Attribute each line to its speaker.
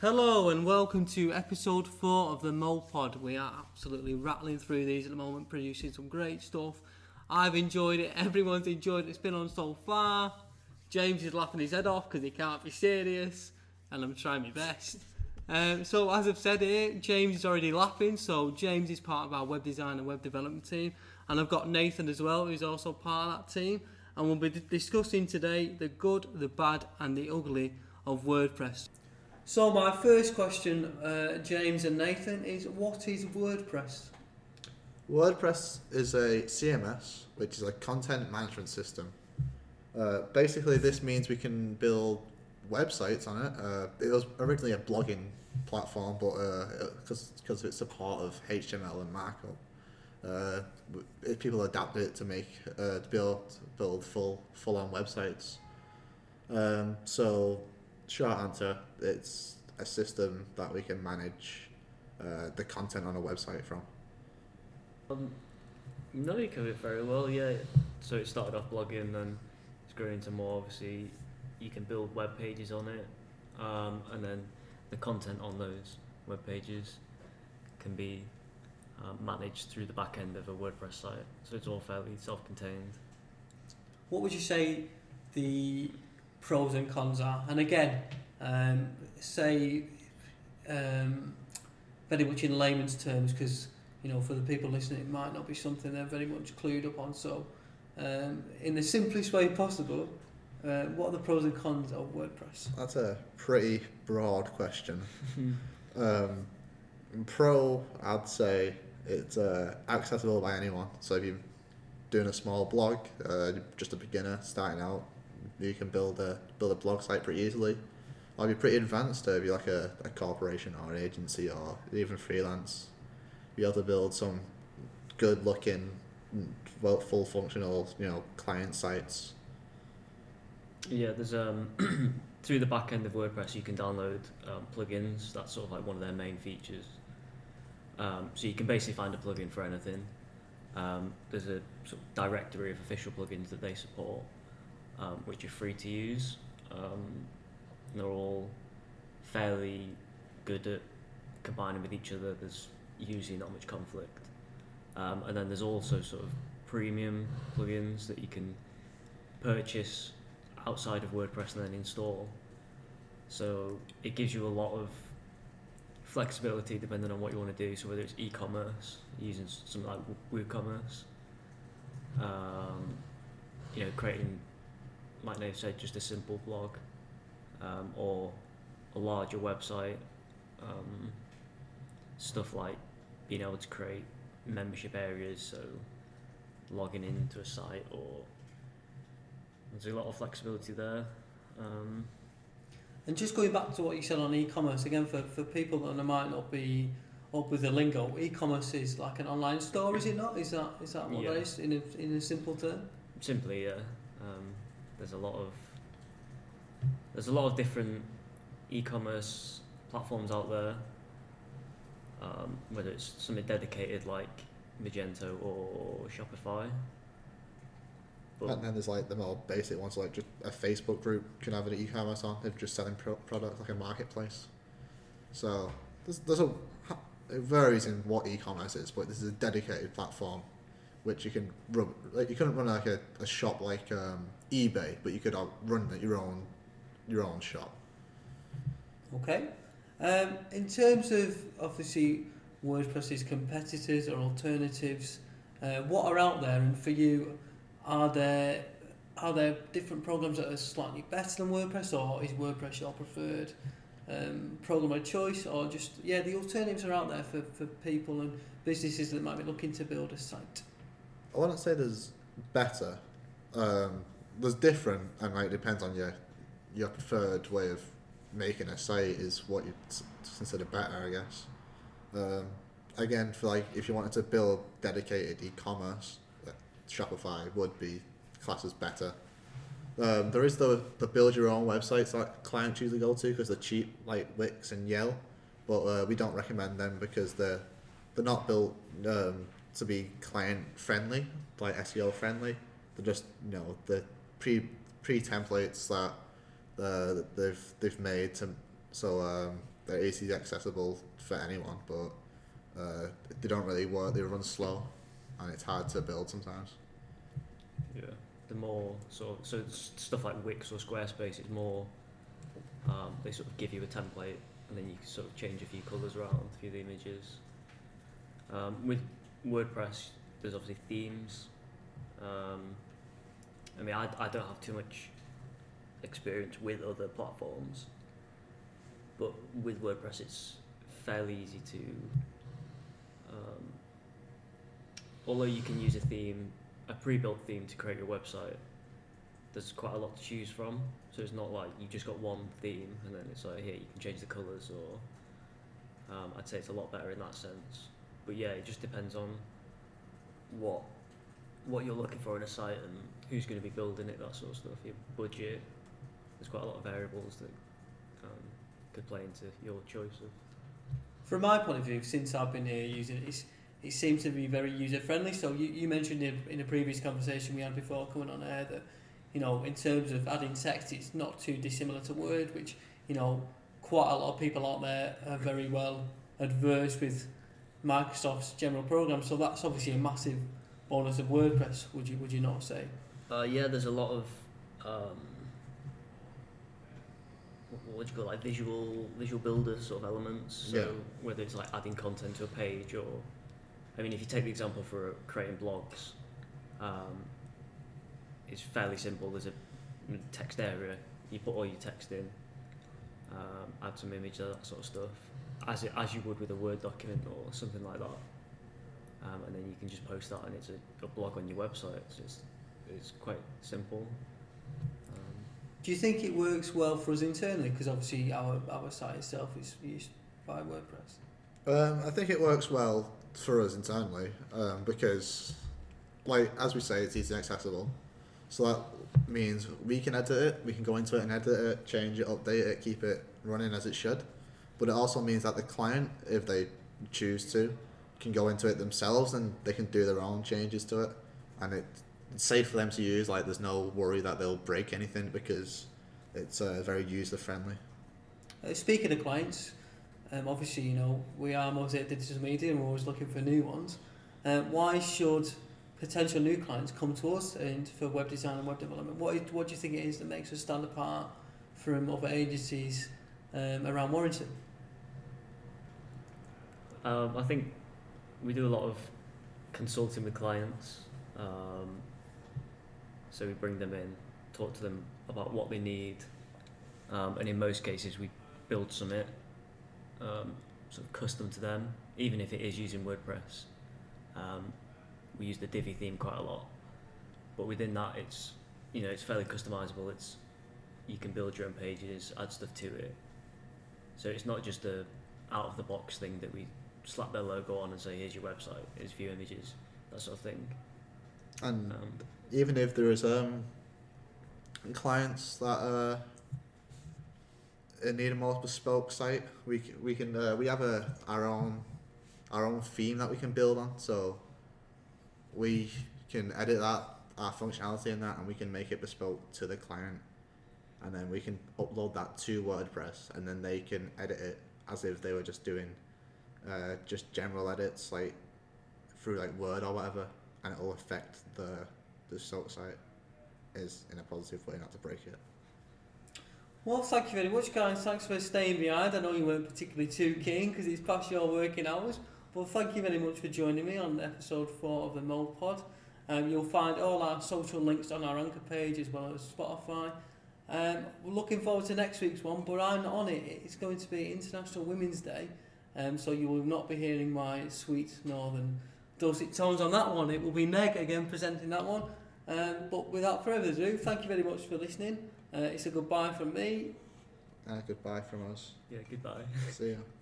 Speaker 1: Hello and welcome to episode four of the MoPod. We are absolutely rattling through these at the moment, producing some great stuff. I've enjoyed it. Everyone's enjoyed it. It's been on so far. James is laughing his head off because he can't be serious, and I'm trying my best. Um, so as I've said here, James is already laughing. So James is part of our web design and web development team, and I've got Nathan as well, who's also part of that team. And we'll be discussing today the good, the bad, and the ugly of WordPress. So my first question, uh, James and Nathan, is what is WordPress?
Speaker 2: WordPress is a CMS, which is a content management system. Uh, basically, this means we can build websites on it. Uh, it was originally a blogging platform, but because because it's a part of HTML and markup, uh, people adapted it to make uh, to build build full full on websites. Um, so, short answer, it's a system that we can manage uh, the content on a website from.
Speaker 3: Um, no, you covered it very well. Yeah. So it started off blogging, then it's grown into more. Obviously, you can build web pages on it, um, and then the content on those web pages can be um, managed through the back end of a WordPress site. So it's all fairly self-contained.
Speaker 1: What would you say the pros and cons are? And again, um, say um, very much in layman's terms, because you know for the people listening, it might not be something they're very much clued up on. So, um, in the simplest way possible, uh, what are the pros and cons of WordPress?
Speaker 2: That's a pretty broad question. Um, pro, I'd say it's uh, accessible by anyone. So if you're doing a small blog, uh, just a beginner starting out, you can build a build a blog site pretty easily. If you're pretty advanced, if you're like a, a corporation or an agency or even freelance, be able to build some good looking, well, full functional, you know, client sites.
Speaker 3: Yeah, there's um through the back end of WordPress you can download um, plugins. That's sort of like one of their main features. Um, so you can basically find a plugin for anything. Um, there's a sort of directory of official plugins that they support, um, which are free to use. Um, they're all fairly good at combining with each other. There's usually not much conflict. Um, and then there's also sort of premium plugins that you can purchase outside of WordPress and then install. So it gives you a lot of flexibility depending on what you want to do. So whether it's e-commerce, using something like WooCommerce, um, you know, creating, like Nate said, just a simple blog, um, or a larger website, um, stuff like being able to create membership areas, so logging into a site or there's a lot of flexibility there. Um,
Speaker 1: And just going back to what you said on e-commerce again, for, for people that might not be up with the lingo, e-commerce is like an online store, is it not? Is that is that what
Speaker 3: Yeah.
Speaker 1: that is in a, in a simple term?
Speaker 3: simply, yeah. There's a lot of there's a lot of different e-commerce platforms out there. Um, whether it's something dedicated like Magento or Shopify. But
Speaker 2: And then there's like the more basic ones, like just a Facebook group can have an e-commerce on. They're just selling pro- products like a marketplace. So there's there's a it varies in what e-commerce is, but this is a dedicated platform which you can run. Like you couldn't run like a, a shop like um, eBay, but you could uh, run your own your own shop.
Speaker 1: Okay. Um, in terms of obviously WordPress's competitors or alternatives, uh, what are out there, and for you, are there are there different programs that are slightly better than WordPress, or is WordPress your preferred um, program of choice, or just yeah, the alternatives are out there for, for people and businesses that might be looking to build a site.
Speaker 2: I wouldn't say there's better. Um, there's different, and like it depends on your your preferred way of making a site is what you consider better, I guess. Um, again, for like if you wanted to build dedicated e-commerce, uh, Shopify would be classes better. Um, there is the the build your own websites that clients usually go to because they're cheap, like Wix and Yell, but uh, we don't recommend them because they're they're not built um, to be client friendly, like SEO friendly. They're just you know the pre pre templates that uh, they've they've made to so um, they're easily accessible for anyone, but uh, they don't really work. They run slow, and it's hard to build sometimes.
Speaker 3: Yeah. The more of, so stuff like Wix or Squarespace is more. Um, they sort of give you a template, and then you can sort of change a few colours around, a few of the images. Um, with WordPress, there's obviously themes. Um, I mean, I, I don't have too much experience with other platforms, but with WordPress, it's fairly easy to. Um, although you can use a theme, a pre-built theme to create your website, there's quite a lot to choose from. So it's not like you've just got one theme and then it's like here you can change the colours or. Um, I'd say it's a lot better in that sense. But yeah, it just depends on what what you're looking for in a site and who's going to be building it, that sort of stuff. Your budget. There's quite a lot of variables that um, could play into your choice of.
Speaker 1: From my point of view, since I've been here using it, it seems to be very user friendly. So you, you mentioned in, in a previous conversation we had before coming on air that, you know, in terms of adding text, it's not too dissimilar to Word, which, you know, quite a lot of people out there are very well adverse with Microsoft's general program. So that's obviously a massive bonus of WordPress. Would you would you not say?
Speaker 3: Uh, yeah, there's a lot of um, what, what would you call it, like visual visual builders sort of elements. So
Speaker 2: Yeah.
Speaker 3: whether it's like adding content to a page or, I mean, if you take the example for creating blogs, um, it's fairly simple. There's a text area. You put all your text in, um, add some image, that sort of stuff, as it, as you would with a Word document or something like that. Um, and then you can just post that, and it's a, a blog on your website. So it's it's quite simple. Um,
Speaker 1: Do you think it works well for us internally? Because obviously our, our site itself is used by WordPress.
Speaker 2: Um, I think it works well for us internally um, because, like as we say, it's easy and accessible. So that means we can edit it, we can go into it and edit it, change it, update it, keep it running as it should. But it also means that the client, if they choose to, can go into it themselves and they can do their own changes to it, and it, it's safe for them to use. Like there's no worry that they'll break anything because it's uh, very user friendly.
Speaker 1: Uh, speaking of clients, um, obviously you know we are mostly Mosaic Digital Media and we're always looking for new ones. Um, why should potential new clients come to us and for web design and web development? What what do you think it is that makes us stand apart from other agencies um, around Warrington?
Speaker 3: Um, I think we do a lot of consulting with clients. Um, so we bring them in, talk to them about what they need, um, and in most cases we build Summit um, sort of custom to them, even if it is using WordPress. Um, we use the Divi theme quite a lot, but within that it's you know it's fairly customizable. It's you can build your own pages, add stuff to it. So it's not just a out of the box thing that we slap their logo on and say, here's your website, here's a few images, that sort of thing.
Speaker 2: And
Speaker 3: Um,
Speaker 2: even if there is um clients that uh need a more bespoke site, we we can uh, we have a our own our own theme that we can build on. So we can edit that our functionality in that, and we can make it bespoke to the client, and then we can upload that to WordPress, and then they can edit it as if they were just doing uh, just general edits like through like Word or whatever, and it will affect the the salt site is in a positive way, not to break it.
Speaker 1: Well, thank you very much, guys. Thanks for staying behind. I know you weren't particularly too keen because it's past your working hours. But thank you very much for joining me on episode four of the MoPod. Um, you'll find all our social links on our anchor page as well as Spotify. Um, we're looking forward to next week's one, but I'm on it. It's going to be International Women's Day, um, so you will not be hearing my sweet northern dulcet tones on that one. It will be Neg again presenting that one. Um, but without further ado, thank you very much for listening. Uh, it's a goodbye from me.
Speaker 2: Uh, goodbye from us.
Speaker 3: yeah, goodbye.
Speaker 2: See you.